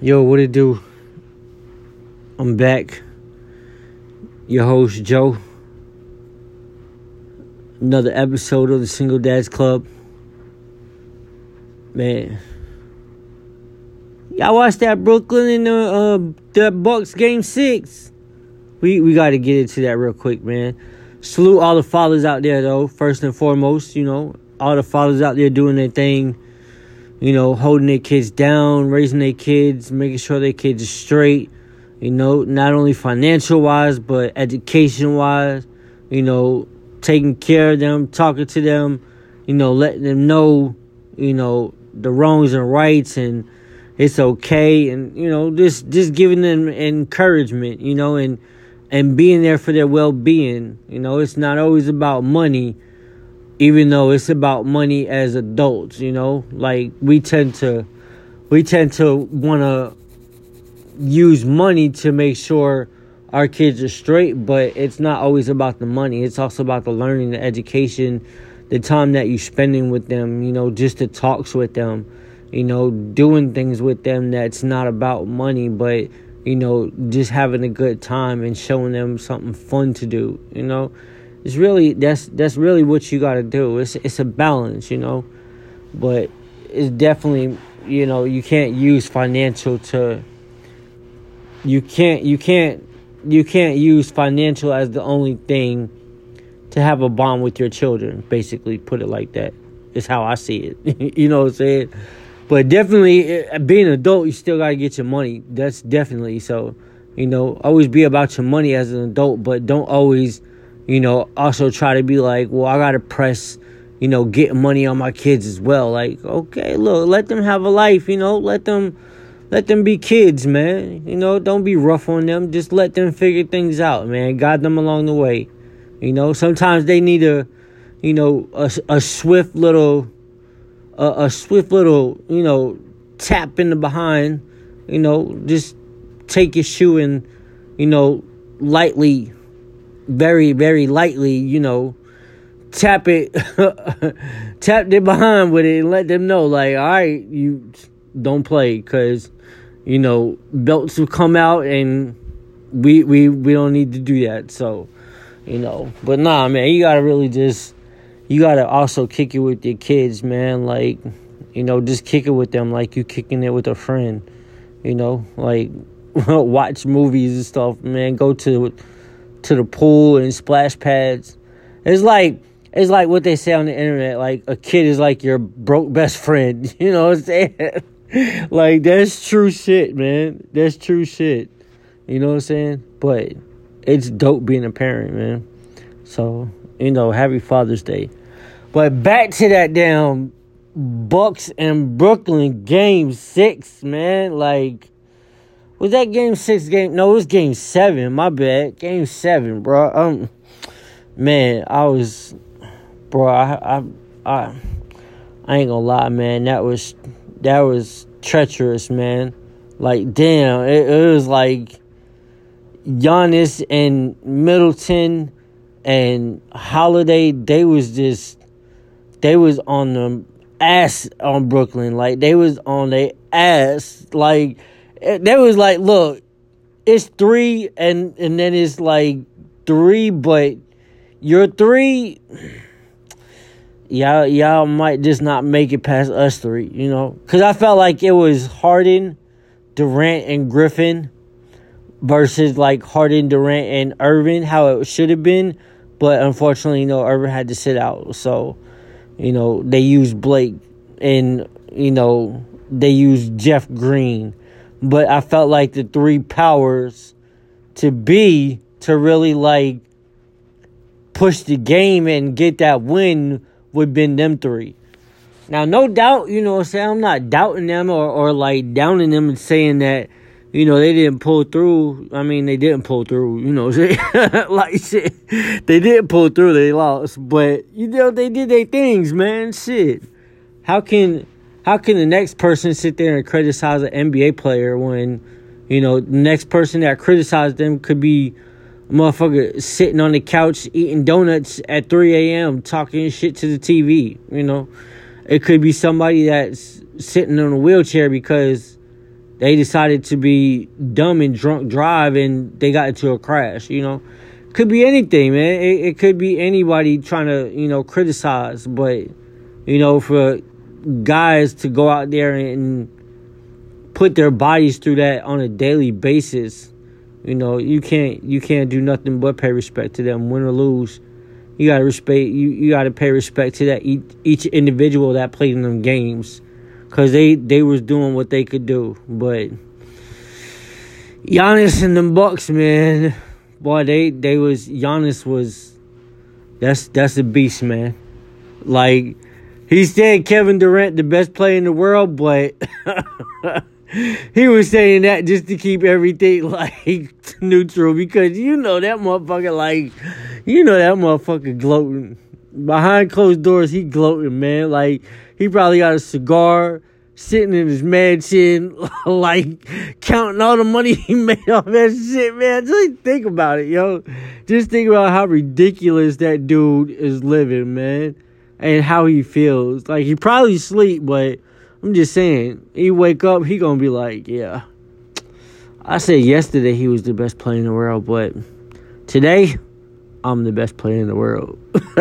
Yo, what it do? I'm back. Your host, Joe. Another episode of the Single Dads Club. Man. Y'all watched that Brooklyn in the, uh, the Bucks game six. We, we got to get into that real quick, man. Salute all the fathers out there, though, first and foremost. You know, all the fathers out there doing their thing you know, holding their kids down, raising their kids, making sure their kids are straight, you know, not only financial wise, but education wise, you know, taking care of them, talking to them, you know, letting them know, you know, the wrongs and rights and it's okay. And you know just just giving them encouragement you know and and being there for their well-being. You know it's not always about money even though it's about money as adults, you know, like we tend to we tend to want to use money to make sure our kids are straight, but it's not always about the money. It's also about the learning, the education, the time that you're spending with them, you know, just the talks with them, you know, doing things with them that's not about money, but you know, just having a good time and showing them something fun to do, you know it's really that's that's really what you got to do. It's it's a balance, you know, but it's definitely you know you can't use financial to. You can't you can't you can't use financial as the only thing to have a bond with your children. Basically, put it like that. Is how I see it. you know what I'm saying? But definitely, eh, being an adult, you still gotta get your money. That's definitely so. You know, always be about your money as an adult, but don't always you know, also try to be like, well, I gotta press, you know, get money on my kids as well. Like, okay, look, let them have a life, you know, let them let them be kids, man. You know, don't be rough on them. Just let them figure things out, man. Guide them along the way. You know, sometimes they need a, you know, a, a swift little, a, a swift little, you know, tap in the behind. You know, just take your shoe and, you know, lightly very, very lightly, you know, tap it, tap it behind with it and let them know, like, all right, you don't play because, you know, belts will come out and we, we, we don't need to do that. So, you know, but nah, man, you gotta really just, you gotta also kick it with your kids, man. Like, you know, just kick it with them like you kicking it with a friend. You know, like watch movies and stuff, man. Go to to the pool and splash pads. It's like it's like what they say on the internet. Like a kid is like your broke best friend. You know what I'm saying? like that's true shit, man. That's true shit. You know what I'm saying? But it's dope being a parent, man. So you know, happy Father's Day. But back to that damn Bucks and Brooklyn game six, man. Like was that game six? Game no, it was game seven. My bad. Game seven, bro. Um, man, I was, bro. I I I, I ain't gonna lie, man. That was that was treacherous, man. Like, damn, it, it was like Giannis and Middleton and Holiday. They was just they was on the ass on Brooklyn. Like they was on their ass. Like there was like, look, it's three, and and then it's like three, but your three, y'all y'all might just not make it past us three, you know, because I felt like it was Harden, Durant, and Griffin versus like Harden, Durant, and Irving, how it should have been, but unfortunately, you know, Irving had to sit out, so you know they used Blake, and you know they used Jeff Green but I felt like the three powers to be to really like push the game and get that win would been them three. Now, no doubt, you know saying? I'm not doubting them or, or like downing them and saying that, you know, they didn't pull through. I mean, they didn't pull through, you know, like shit. They didn't pull through, they lost. But, you know, they did their things, man. Shit. How can how can the next person sit there and criticize an NBA player when, you know, the next person that criticized them could be a motherfucker sitting on the couch eating donuts at 3 a.m. talking shit to the TV, you know? It could be somebody that's sitting in a wheelchair because they decided to be dumb and drunk drive and they got into a crash, you know. Could be anything, man. It, it could be anybody trying to, you know, criticize, but you know, for guys to go out there and put their bodies through that on a daily basis, you know, you can't you can't do nothing but pay respect to them, win or lose. You gotta respect you, you gotta pay respect to that each, each individual that played in them games Cause they they was doing what they could do, but Giannis and them Bucks, man, boy, they they was Giannis was that's that's a beast, man. Like he said, Kevin Durant the best player in the world, but he was saying that just to keep everything like neutral because you know that motherfucker like you know that motherfucker gloating behind closed doors. He gloating, man. Like he probably got a cigar sitting in his mansion, like counting all the money he made off that shit, man. Just think about it, yo. Just think about how ridiculous that dude is living, man. And how he feels. Like he probably sleep, but I'm just saying, he wake up, he gonna be like, yeah. I said yesterday he was the best player in the world, but today I'm the best player in the world.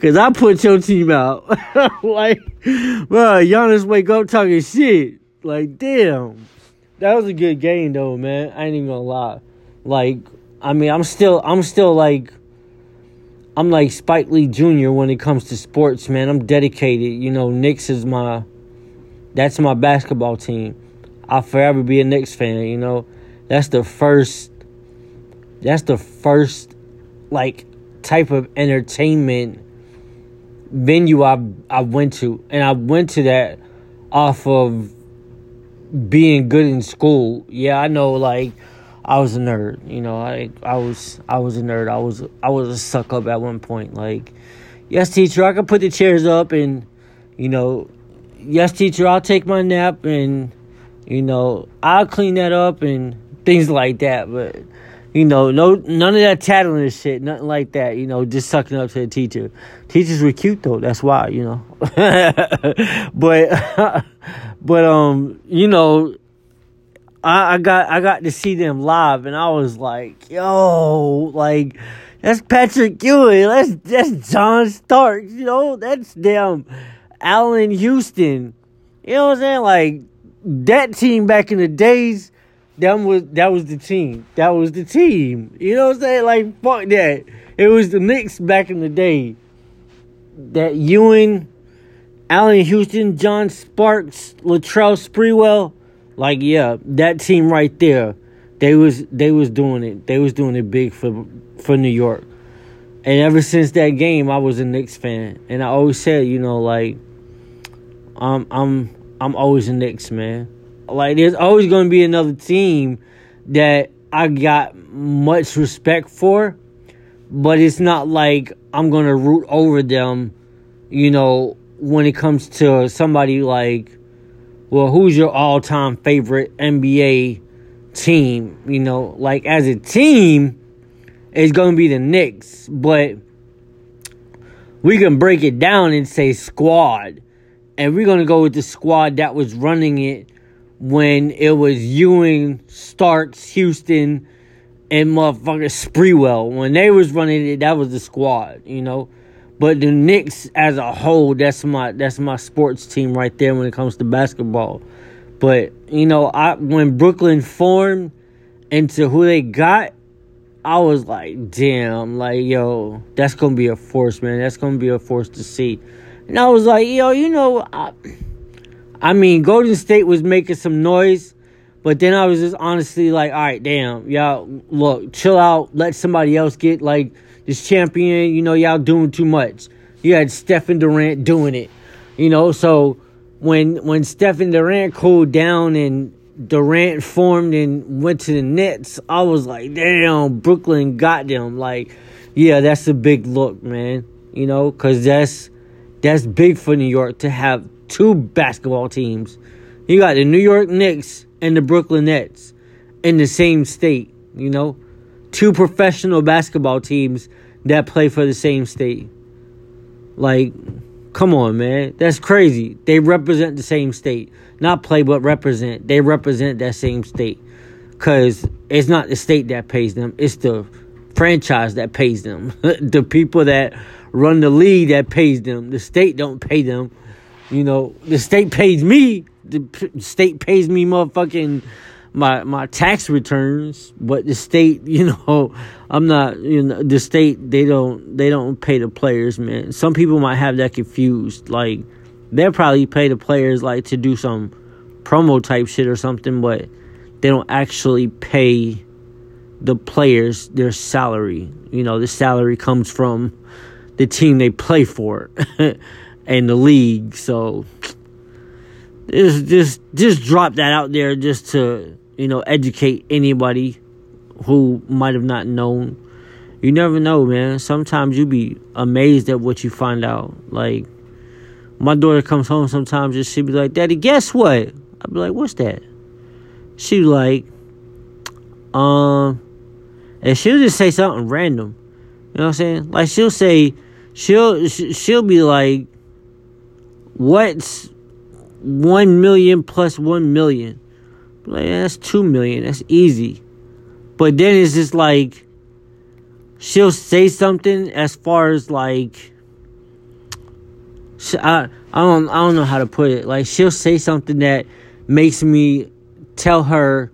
Cause I put your team out. like, bro, Giannis wake up talking shit. Like, damn. That was a good game though, man. I ain't even gonna lie. Like, I mean, I'm still, I'm still like, I'm like Spike Lee Jr. when it comes to sports, man. I'm dedicated. You know, Knicks is my, that's my basketball team. I'll forever be a Knicks fan. You know, that's the first, that's the first like type of entertainment venue I I went to, and I went to that off of being good in school. Yeah, I know. Like I was a nerd. You know, I I was I was a nerd. I was I was a suck up at one point. Like, yes, teacher, I can put the chairs up, and you know, yes, teacher, I'll take my nap, and you know, I'll clean that up, and things like that. But you know, no none of that tattling and shit, nothing like that. You know, just sucking up to the teacher. Teachers were cute though. That's why, you know. but but um, you know, I, I got I got to see them live, and I was like, yo, like that's Patrick Ewing, that's that's John Starks, you know, that's damn Allan Houston. You know what I'm saying? Like that team back in the days that was that was the team. That was the team. You know what I'm saying? Like fuck that. It was the Knicks back in the day. That Ewing, Allan Houston, John Starks, Latrell Sprewell, like yeah, that team right there. They was they was doing it. They was doing it big for for New York. And ever since that game, I was a Knicks fan, and I always said, you know, like, I'm I'm I'm always a Knicks man. Like there's always going to be another team that I got much respect for, but it's not like I'm going to root over them, you know, when it comes to somebody like well, who's your all-time favorite NBA team, you know, like as a team it's going to be the Knicks, but we can break it down and say squad. And we're going to go with the squad that was running it when it was Ewing, Starks, Houston, and motherfucker Sprewell. When they was running it, that was the squad, you know. But the Knicks as a whole, that's my that's my sports team right there when it comes to basketball. But you know, I when Brooklyn formed into who they got, I was like, damn, like yo, that's gonna be a force, man. That's gonna be a force to see. And I was like, yo, you know, I, I mean, Golden State was making some noise, but then I was just honestly like, all right, damn, y'all, look, chill out, let somebody else get like this champion. You know, y'all doing too much. You had Stephen Durant doing it, you know. So when when Stephen Durant cooled down and Durant formed and went to the Nets, I was like, damn, Brooklyn got them. Like, yeah, that's a big look, man. You know, cause that's that's big for New York to have two basketball teams. You got the New York Knicks and the Brooklyn Nets in the same state, you know? Two professional basketball teams that play for the same state. Like, Come on, man. That's crazy. They represent the same state. Not play, but represent. They represent that same state. Because it's not the state that pays them, it's the franchise that pays them. the people that run the league that pays them. The state don't pay them. You know, the state pays me. The state pays me motherfucking my my tax returns, but the state, you know, I'm not, you know, the state they don't they don't pay the players, man. Some people might have that confused. Like they'll probably pay the players like to do some promo type shit or something, but they don't actually pay the players their salary. You know, the salary comes from the team they play for and the league. So just just just drop that out there just to you know, educate anybody who might have not known. You never know, man. Sometimes you be amazed at what you find out. Like, my daughter comes home sometimes and she be like, Daddy, guess what? I'd be like, What's that? She like, um, and she'll just say something random. You know what I'm saying? Like she'll say, she'll she'll be like, "What's one million plus one million? Like, that's two million. That's easy. But then it's just like she'll say something as far as like I I don't I don't know how to put it. Like she'll say something that makes me tell her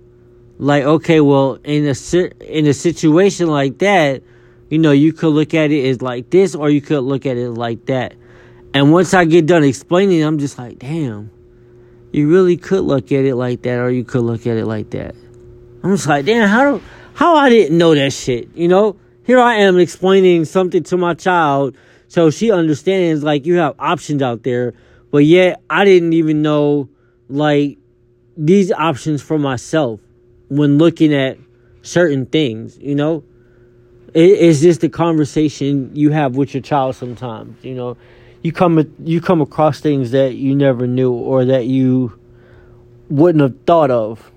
like okay, well, in a in a situation like that, you know, you could look at it as like this or you could look at it like that. And once I get done explaining, I'm just like, damn you really could look at it like that, or you could look at it like that. I'm just like, damn, how how I didn't know that shit, you know? Here I am explaining something to my child so she understands like you have options out there, but yet I didn't even know like these options for myself when looking at certain things, you know? It, it's just the conversation you have with your child sometimes, you know? You come you come across things that you never knew or that you wouldn't have thought of,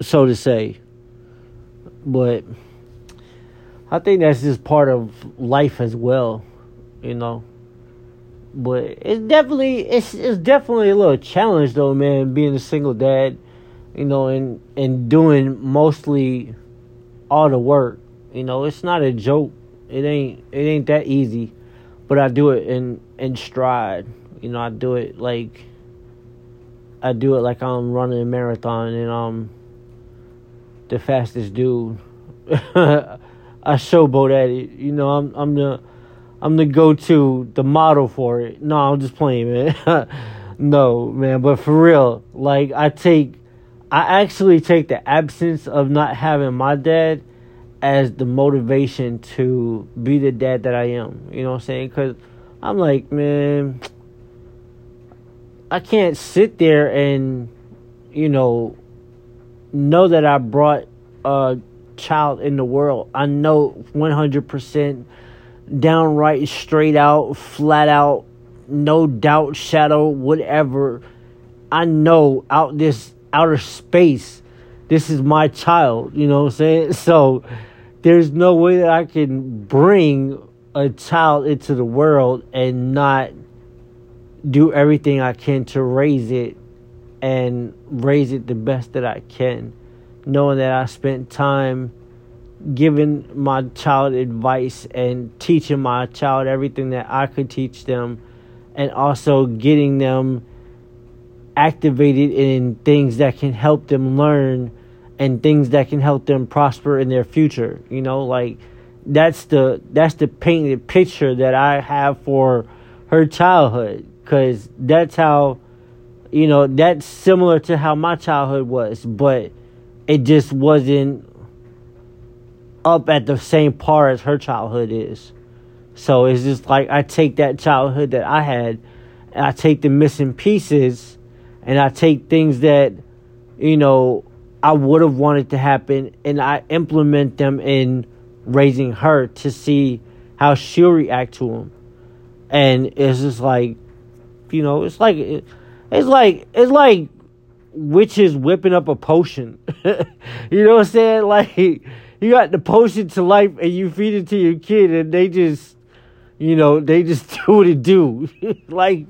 so to say. But I think that's just part of life as well, you know. But it's definitely it's it's definitely a little challenge though, man, being a single dad, you know, and and doing mostly all the work. You know, it's not a joke. It ain't it ain't that easy but I do it in in stride. You know, I do it like I do it like I'm running a marathon and I'm the fastest dude. I showboat at it. You know, I'm I'm the I'm the go to the model for it. No, I'm just playing, man. no, man, but for real, like I take I actually take the absence of not having my dad as the motivation to be the dad that I am. You know what I'm saying? Because I'm like, man, I can't sit there and, you know, know that I brought a child in the world. I know 100% downright, straight out, flat out, no doubt, shadow, whatever. I know out this outer space, this is my child. You know what I'm saying? So there's no way that I can bring a child into the world and not do everything I can to raise it and raise it the best that I can, knowing that I spent time giving my child advice and teaching my child everything that I could teach them, and also getting them activated in things that can help them learn and things that can help them prosper in their future. You know, like that's the that's the painted picture that I have for her childhood cuz that's how you know, that's similar to how my childhood was, but it just wasn't up at the same par as her childhood is. So it's just like I take that childhood that I had, and I take the missing pieces, and I take things that, you know, I would have wanted to happen, and I implement them in raising her to see how she'll react to them. And it's just like, you know, it's like it's like it's like witches whipping up a potion. you know what I'm saying? Like you got the potion to life, and you feed it to your kid, and they just You know, they just do what it do. like,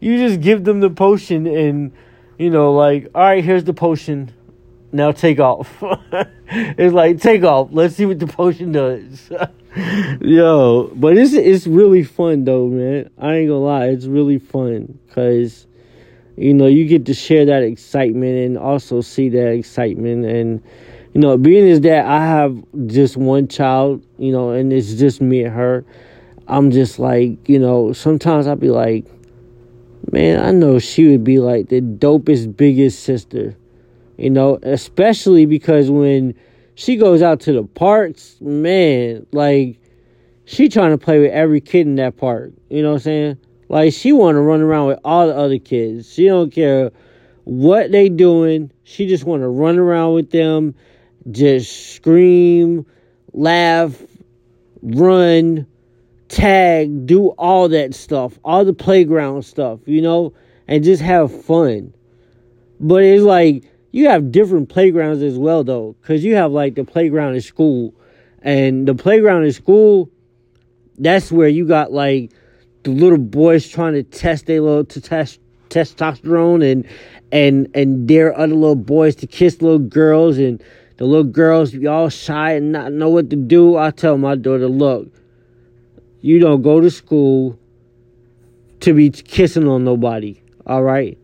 you just give them the potion and, you know, like, all right, here's the potion. Now take off. it's like, take off. Let's see what the potion does. Yo, but it's, it's really fun, though, man. I ain't gonna lie. It's really fun because, you know, you get to share that excitement and also see that excitement. And, you know, being is that I have just one child, you know, and it's just me and her I'm just like, you know, sometimes I'll be like, man, I know she would be like the dopest, biggest sister. You know, especially because when she goes out to the parks, man, like she trying to play with every kid in that park. You know what I'm saying? Like she want to run around with all the other kids. She don't care what they doing. She just want to run around with them, just scream, laugh, run, tag, do all that stuff, all the playground stuff, you know, and just have fun. But it's like you have different playgrounds as well, though, because you have like the playground at school, and the playground at school, that's where you got like the little boys trying to test their little to test testosterone and and and dare other little boys to kiss little girls and the little girls be all shy and not know what to do. I tell my daughter, look, you don't go to school to be kissing on nobody. All right.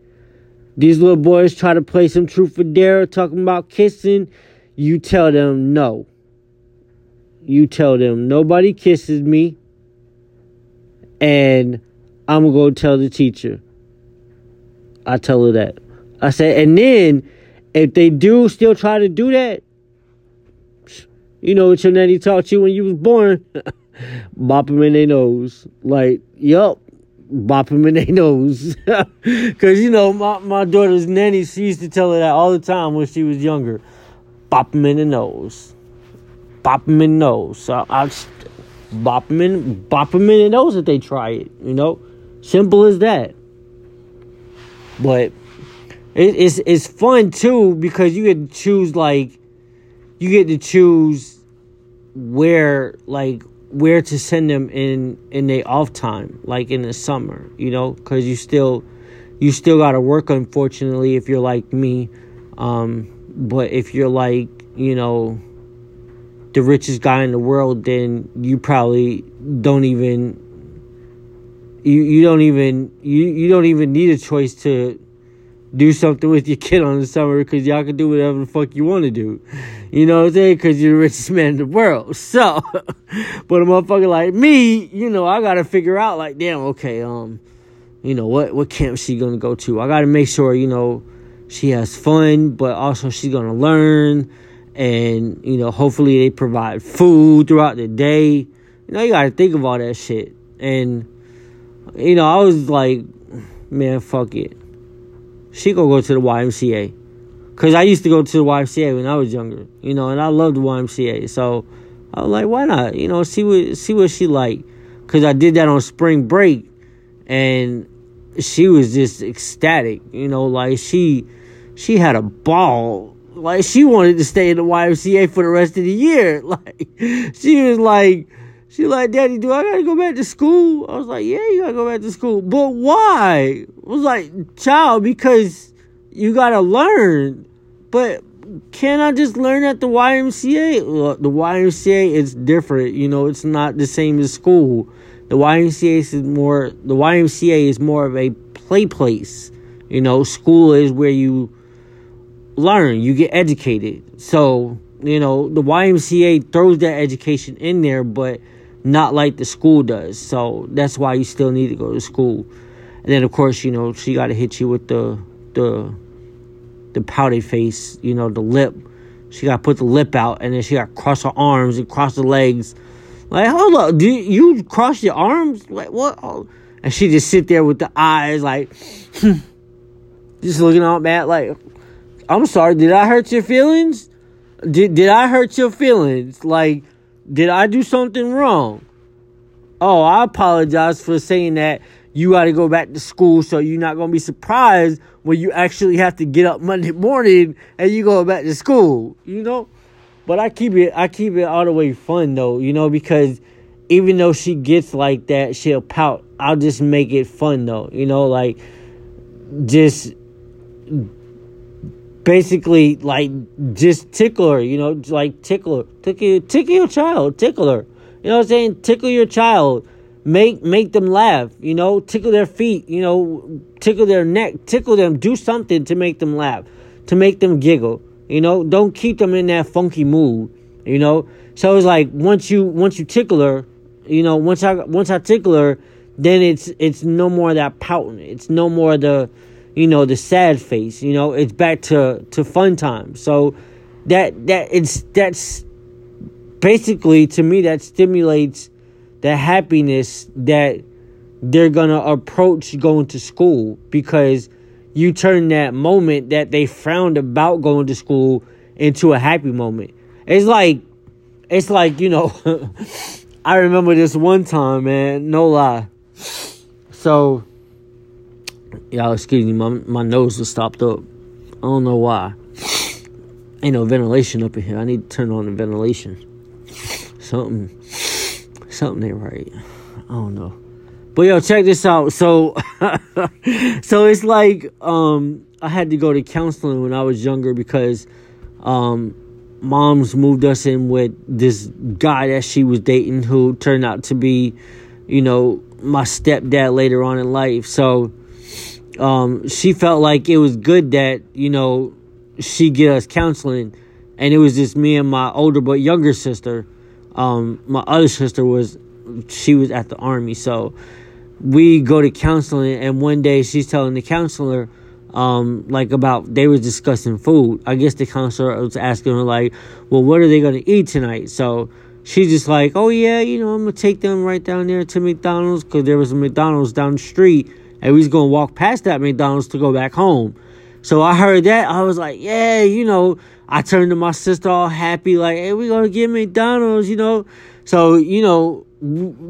These little boys try to play some truth or dare talking about kissing. You tell them no. You tell them nobody kisses me. And I'm going to go tell the teacher. I tell her that. I said, and then if they do still try to do that, you know what your nanny taught you when you was born. bop them in their nose. Like, yup, bop them in their nose. Because, you know, my, my daughter's nanny, she used to tell her that all the time when she was younger. Bop them in the nose. Bop them in the nose. So I just bop them in, bop them in the nose if they try it, you know? Simple as that. But it, it's it's fun too because you get to choose like you get to choose where like where to send them in in their off time, like in the summer, you know, because you still you still got to work. Unfortunately, if you're like me, um, but if you're like you know the richest guy in the world, then you probably don't even you you don't even you you don't even need a choice to do something with your kid on the summer because y'all can do whatever the fuck you want to do. You know what I'm saying? Because you're the richest man in the world. So, but a motherfucker like me, you know, I got to figure out, like, damn, okay, um, you know, what, what camp she to go to? I got to make sure, you know, she has fun, but also she's to learn. And, you know, hopefully they provide food throughout the day. You know, you got to think of all that shit. And, you know, I was like, man, fuck it she gonna go to the YMCA. Cause I used to go to the YMCA when I was younger, you know, and I loved the YMCA. So I was like, why not? You know, see what see what she like. Cause I did that on spring break, and she was just ecstatic. You know, like she she had a ball. Like she wanted to stay in the YMCA for the rest of the year. Like she was like she like, Daddy, do I gotta go back to school? I was like, Yeah, you gotta go back to school. But why? I was like, Child, because you gotta learn. But can I just learn at the YMCA? The YMCA is different, you know, it's not the same as school. The YMCA is more the YMCA is more of a play place. You know, school is where you learn, you get educated. So, you know, the YMCA throws that education in there, but not like the school does. So that's why you still need to go to school. And then of course, you know, she got to hit you with the the the pouty face, you know, the lip. She got to put the lip out, and then she got to cross her arms and cross the legs. Like, hold up, do you, cross your arms? Like what? And she just sit there with the eyes, like, just looking all bad. Like, I'm sorry, did I hurt your feelings? Did did I hurt your feelings? Like, did I do something wrong? Oh, I apologize for saying that you got to go back to school, so you're not gonna be surprised when you actually have to get up Monday morning and you go back to school. You know, but I keep it I keep it all the way fun though. You know because even though she gets like that, she'll pout. I'll just make it fun though, you know, like just basically like just tickle her, you know, like tickle her, tickle, tickle your child, tickle her. You know what I'm saying? Tickle your child, make make them laugh. You know, tickle their feet. You know, tickle their neck, tickle them. Do something to make them laugh, to make them giggle. You know, don't keep them in that funky mood. You know, so it's like once you once you tickle her, you know, once I once I tickle her, then it's it's no more that pouting. It's no more the you know the sad face. You know, it's back to to fun time. So that that it's that's basically to me that stimulates the happiness that they're gonna approach going to school because you turn that moment that they frowned about going to school into a happy moment. It's like it's like, you know, I remember this one time, man, no lie. So y'all excuse me, my my nose was stopped up. I don't know why. Ain't no ventilation up in here. I need to turn on the ventilation. Something something ain't right. I don't know. But yo, check this out. So so it's like um I had to go to counseling when I was younger because um mom's moved us in with this guy that she was dating who turned out to be, you know, my stepdad later on in life. So um she felt like it was good that, you know, she get us counseling and it was just me and my older but younger sister um, my other sister was she was at the army, so we go to counseling. And one day she's telling the counselor, um, like about they was discussing food. I guess the counselor was asking her like, "Well, what are they gonna eat tonight?" So she's just like, "Oh yeah, you know, I'm gonna take them right down there to McDonald's because there was a McDonald's down the street, and we was gonna walk past that McDonald's to go back home." So I heard that I was like, "Yeah, you know." I turned to my sister all happy, like, hey, we're gonna get McDonald's, you know. So, you know,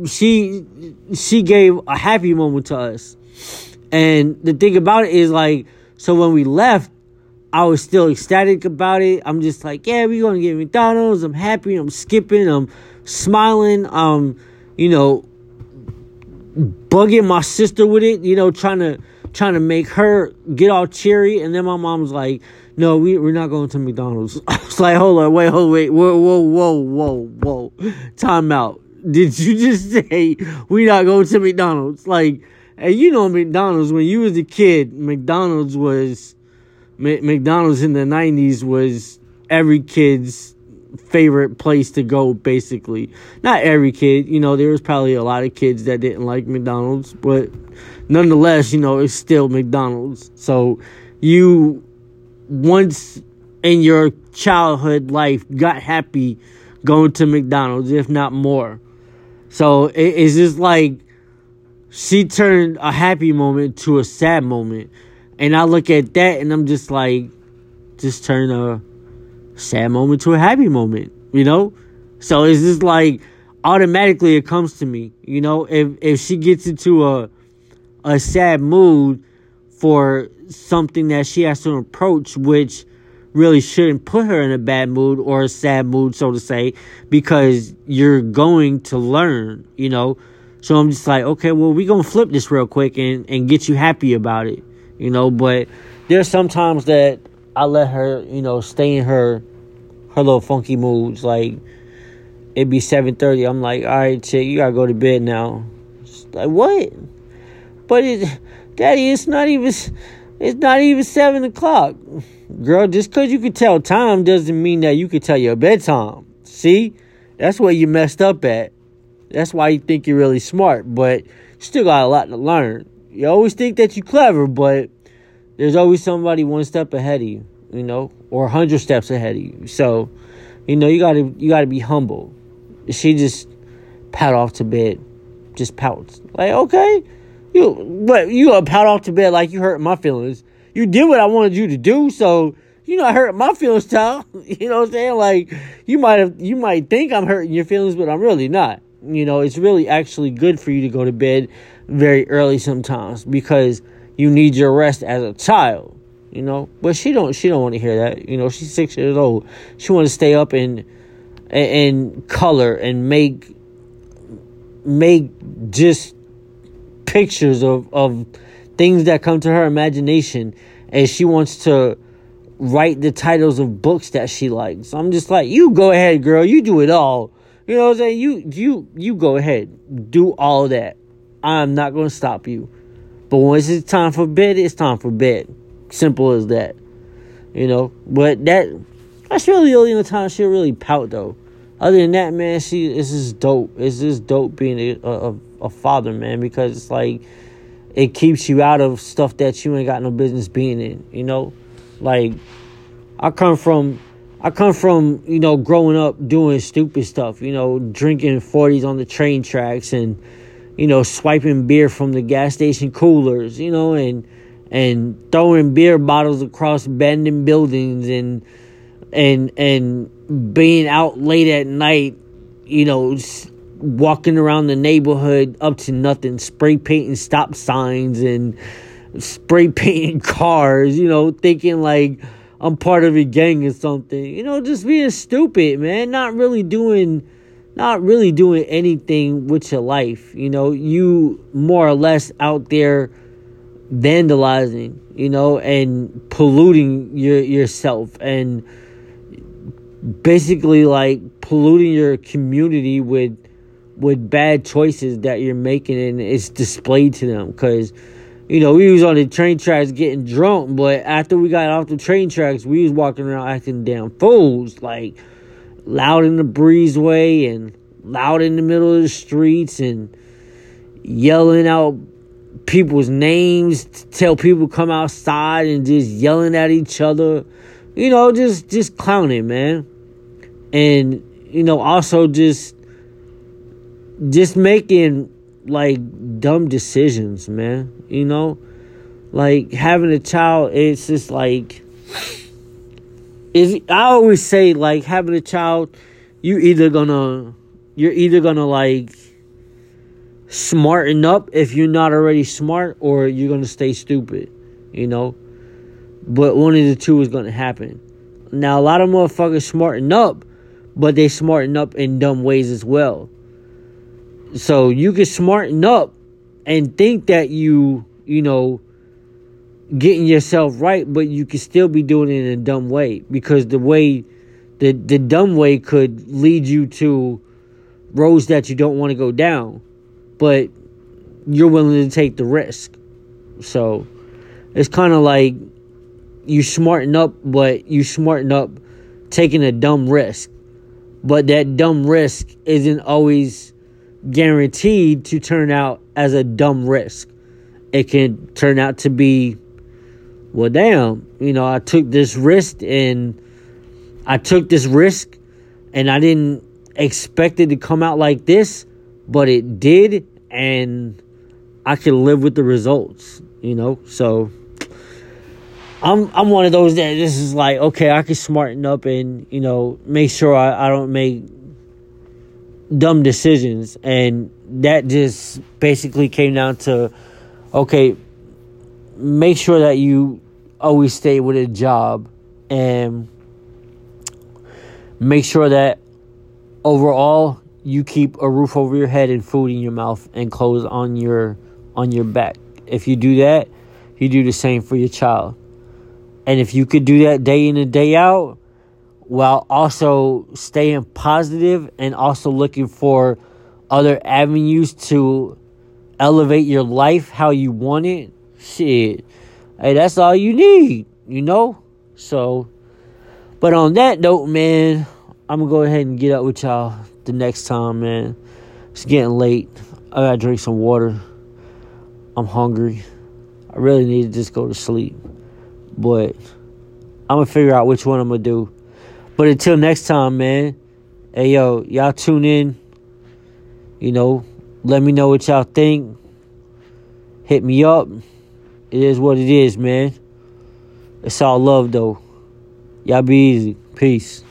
she she gave a happy moment to us. And the thing about it is like, so when we left, I was still ecstatic about it. I'm just like, yeah, we're gonna get McDonald's. I'm happy, I'm skipping, I'm smiling, um, you know, bugging my sister with it, you know, trying to trying to make her get all cheery. And then my mom was like, no, we, we're not going to McDonald's. I was like, hold on, wait, hold, wait, whoa, whoa, whoa, whoa, whoa. Time out. Did you just say we not going to McDonald's? Like, and you know McDonald's, when you was a kid, McDonald's was, McDonald's in the 90s was every kid's favorite place to go, basically. Not every kid, you know, there was probably a lot of kids that didn't like McDonald's, but nonetheless, you know, it's still McDonald's. So you once in your childhood life got happy going to McDonald's, if not more. So it, it's just like she turned a happy moment to a sad moment. And I look at that and I'm just like, just turn a sad moment to a happy moment, you know? So it's just like automatically it comes to me, you know, if if she gets into a a sad mood for something that she has to approach, which really shouldn't put her in a bad mood or a sad mood, so to say, because you're going to learn, you know. So I'm just like, okay, well, we're gonna flip this real quick and, and get you happy about it, you know. But there's sometimes that I let her, you know, stay in her her little funky moods. Like it'd be seven thirty. I'm like, all right, chick, you gotta go to bed now. like what? But it, daddy, it's not even it's not even seven o'clock. Girl, just because you can tell time doesn't mean that you can tell your bedtime. See? That's where you messed up at. That's why you think you're really smart, but you still got a lot to learn. You always think that you're clever, but there's always somebody one step ahead of you, you know, or a hundred steps ahead of you. So, you know, you gotta you gotta be humble. She just pat off to bed, just pouts. Like, okay, you, but you gonna pout off to bed like you hurt my feelings. You did what I wanted you to do, so you know I hurt my feelings, Tom. You know what I'm saying? Like you might have, you might think I'm hurting your feelings, but I'm really not. You know, it's really actually good for you to go to bed very early sometimes because you need your rest as a child. You know, but she don't, she don't want to hear that. You know, she's six years old. She want to stay up and and color and make make just pictures of, of things that come to her imagination and she wants to write the titles of books that she likes. I'm just like, you go ahead, girl. You do it all. You know what I'm saying? You you you go ahead. Do all that. I'm not gonna stop you. But once it's time for bed, it's time for bed. Simple as that. You know? But that that's really the only time she'll really pout though. Other than that, man, she it's just dope. It's just dope being a, a, a father, man, because it's like it keeps you out of stuff that you ain't got no business being in, you know? Like I come from I come from, you know, growing up doing stupid stuff, you know, drinking 40s on the train tracks and you know, swiping beer from the gas station coolers, you know, and and throwing beer bottles across abandoned buildings and and and being out late at night, you know, walking around the neighborhood up to nothing, spray painting stop signs and spray painting cars, you know, thinking like I'm part of a gang or something. You know, just being stupid, man, not really doing not really doing anything with your life. You know, you more or less out there vandalizing, you know, and polluting your yourself and basically like polluting your community with with bad choices that you're making and it's displayed to them. Because you know we was on the train tracks getting drunk but after we got off the train tracks we was walking around acting damn fools like loud in the breezeway and loud in the middle of the streets and yelling out people's names tell people come outside and just yelling at each other. You know just just clowning man. And you know also just just making like dumb decisions man. You know? Like having a child it's just like is i always say like having a child you either gonna you're either gonna like smarten up if you're not already smart or you're gonna stay stupid you know? But one of the two is gonna happen. Now a lot of motherfuckers smarten up but they smarten up in dumb ways as well. So you can smarten up and think that you, you know, getting yourself right, but you can still be doing it in a dumb way because the way the the dumb way could lead you to roads that you don't want to go down, but you're willing to take the risk. So it's kind of like you smarten up, but you smarten up taking a dumb risk. But that dumb risk isn't always guaranteed to turn out as a dumb risk. It can turn out to be, well, damn, you know, I took this risk and I took this risk and I didn't expect it to come out like this, but it did, and I can live with the results, you know? So I'm I'm one of those that this is like okay I can smarten up and you know make sure I, I don't make dumb decisions and that just basically came down to okay make sure that you always stay with a job and make sure that overall you keep a roof over your head and food in your mouth and clothes on your on your back. If you do that you do the same for your child. And if you could do that day in and day out, while also staying positive and also looking for other avenues to elevate your life how you want it, shit, hey, that's all you need, you know? So, but on that note, man, I'm gonna go ahead and get up with y'all the next time, man. It's getting late. I gotta drink some water. I'm hungry. I really need to just go to sleep. But I'm gonna figure out which one I'm gonna do. But until next time, man. Hey yo, y'all tune in. You know, let me know what y'all think. Hit me up. It is what it is, man. It's all love though. Y'all be easy. Peace.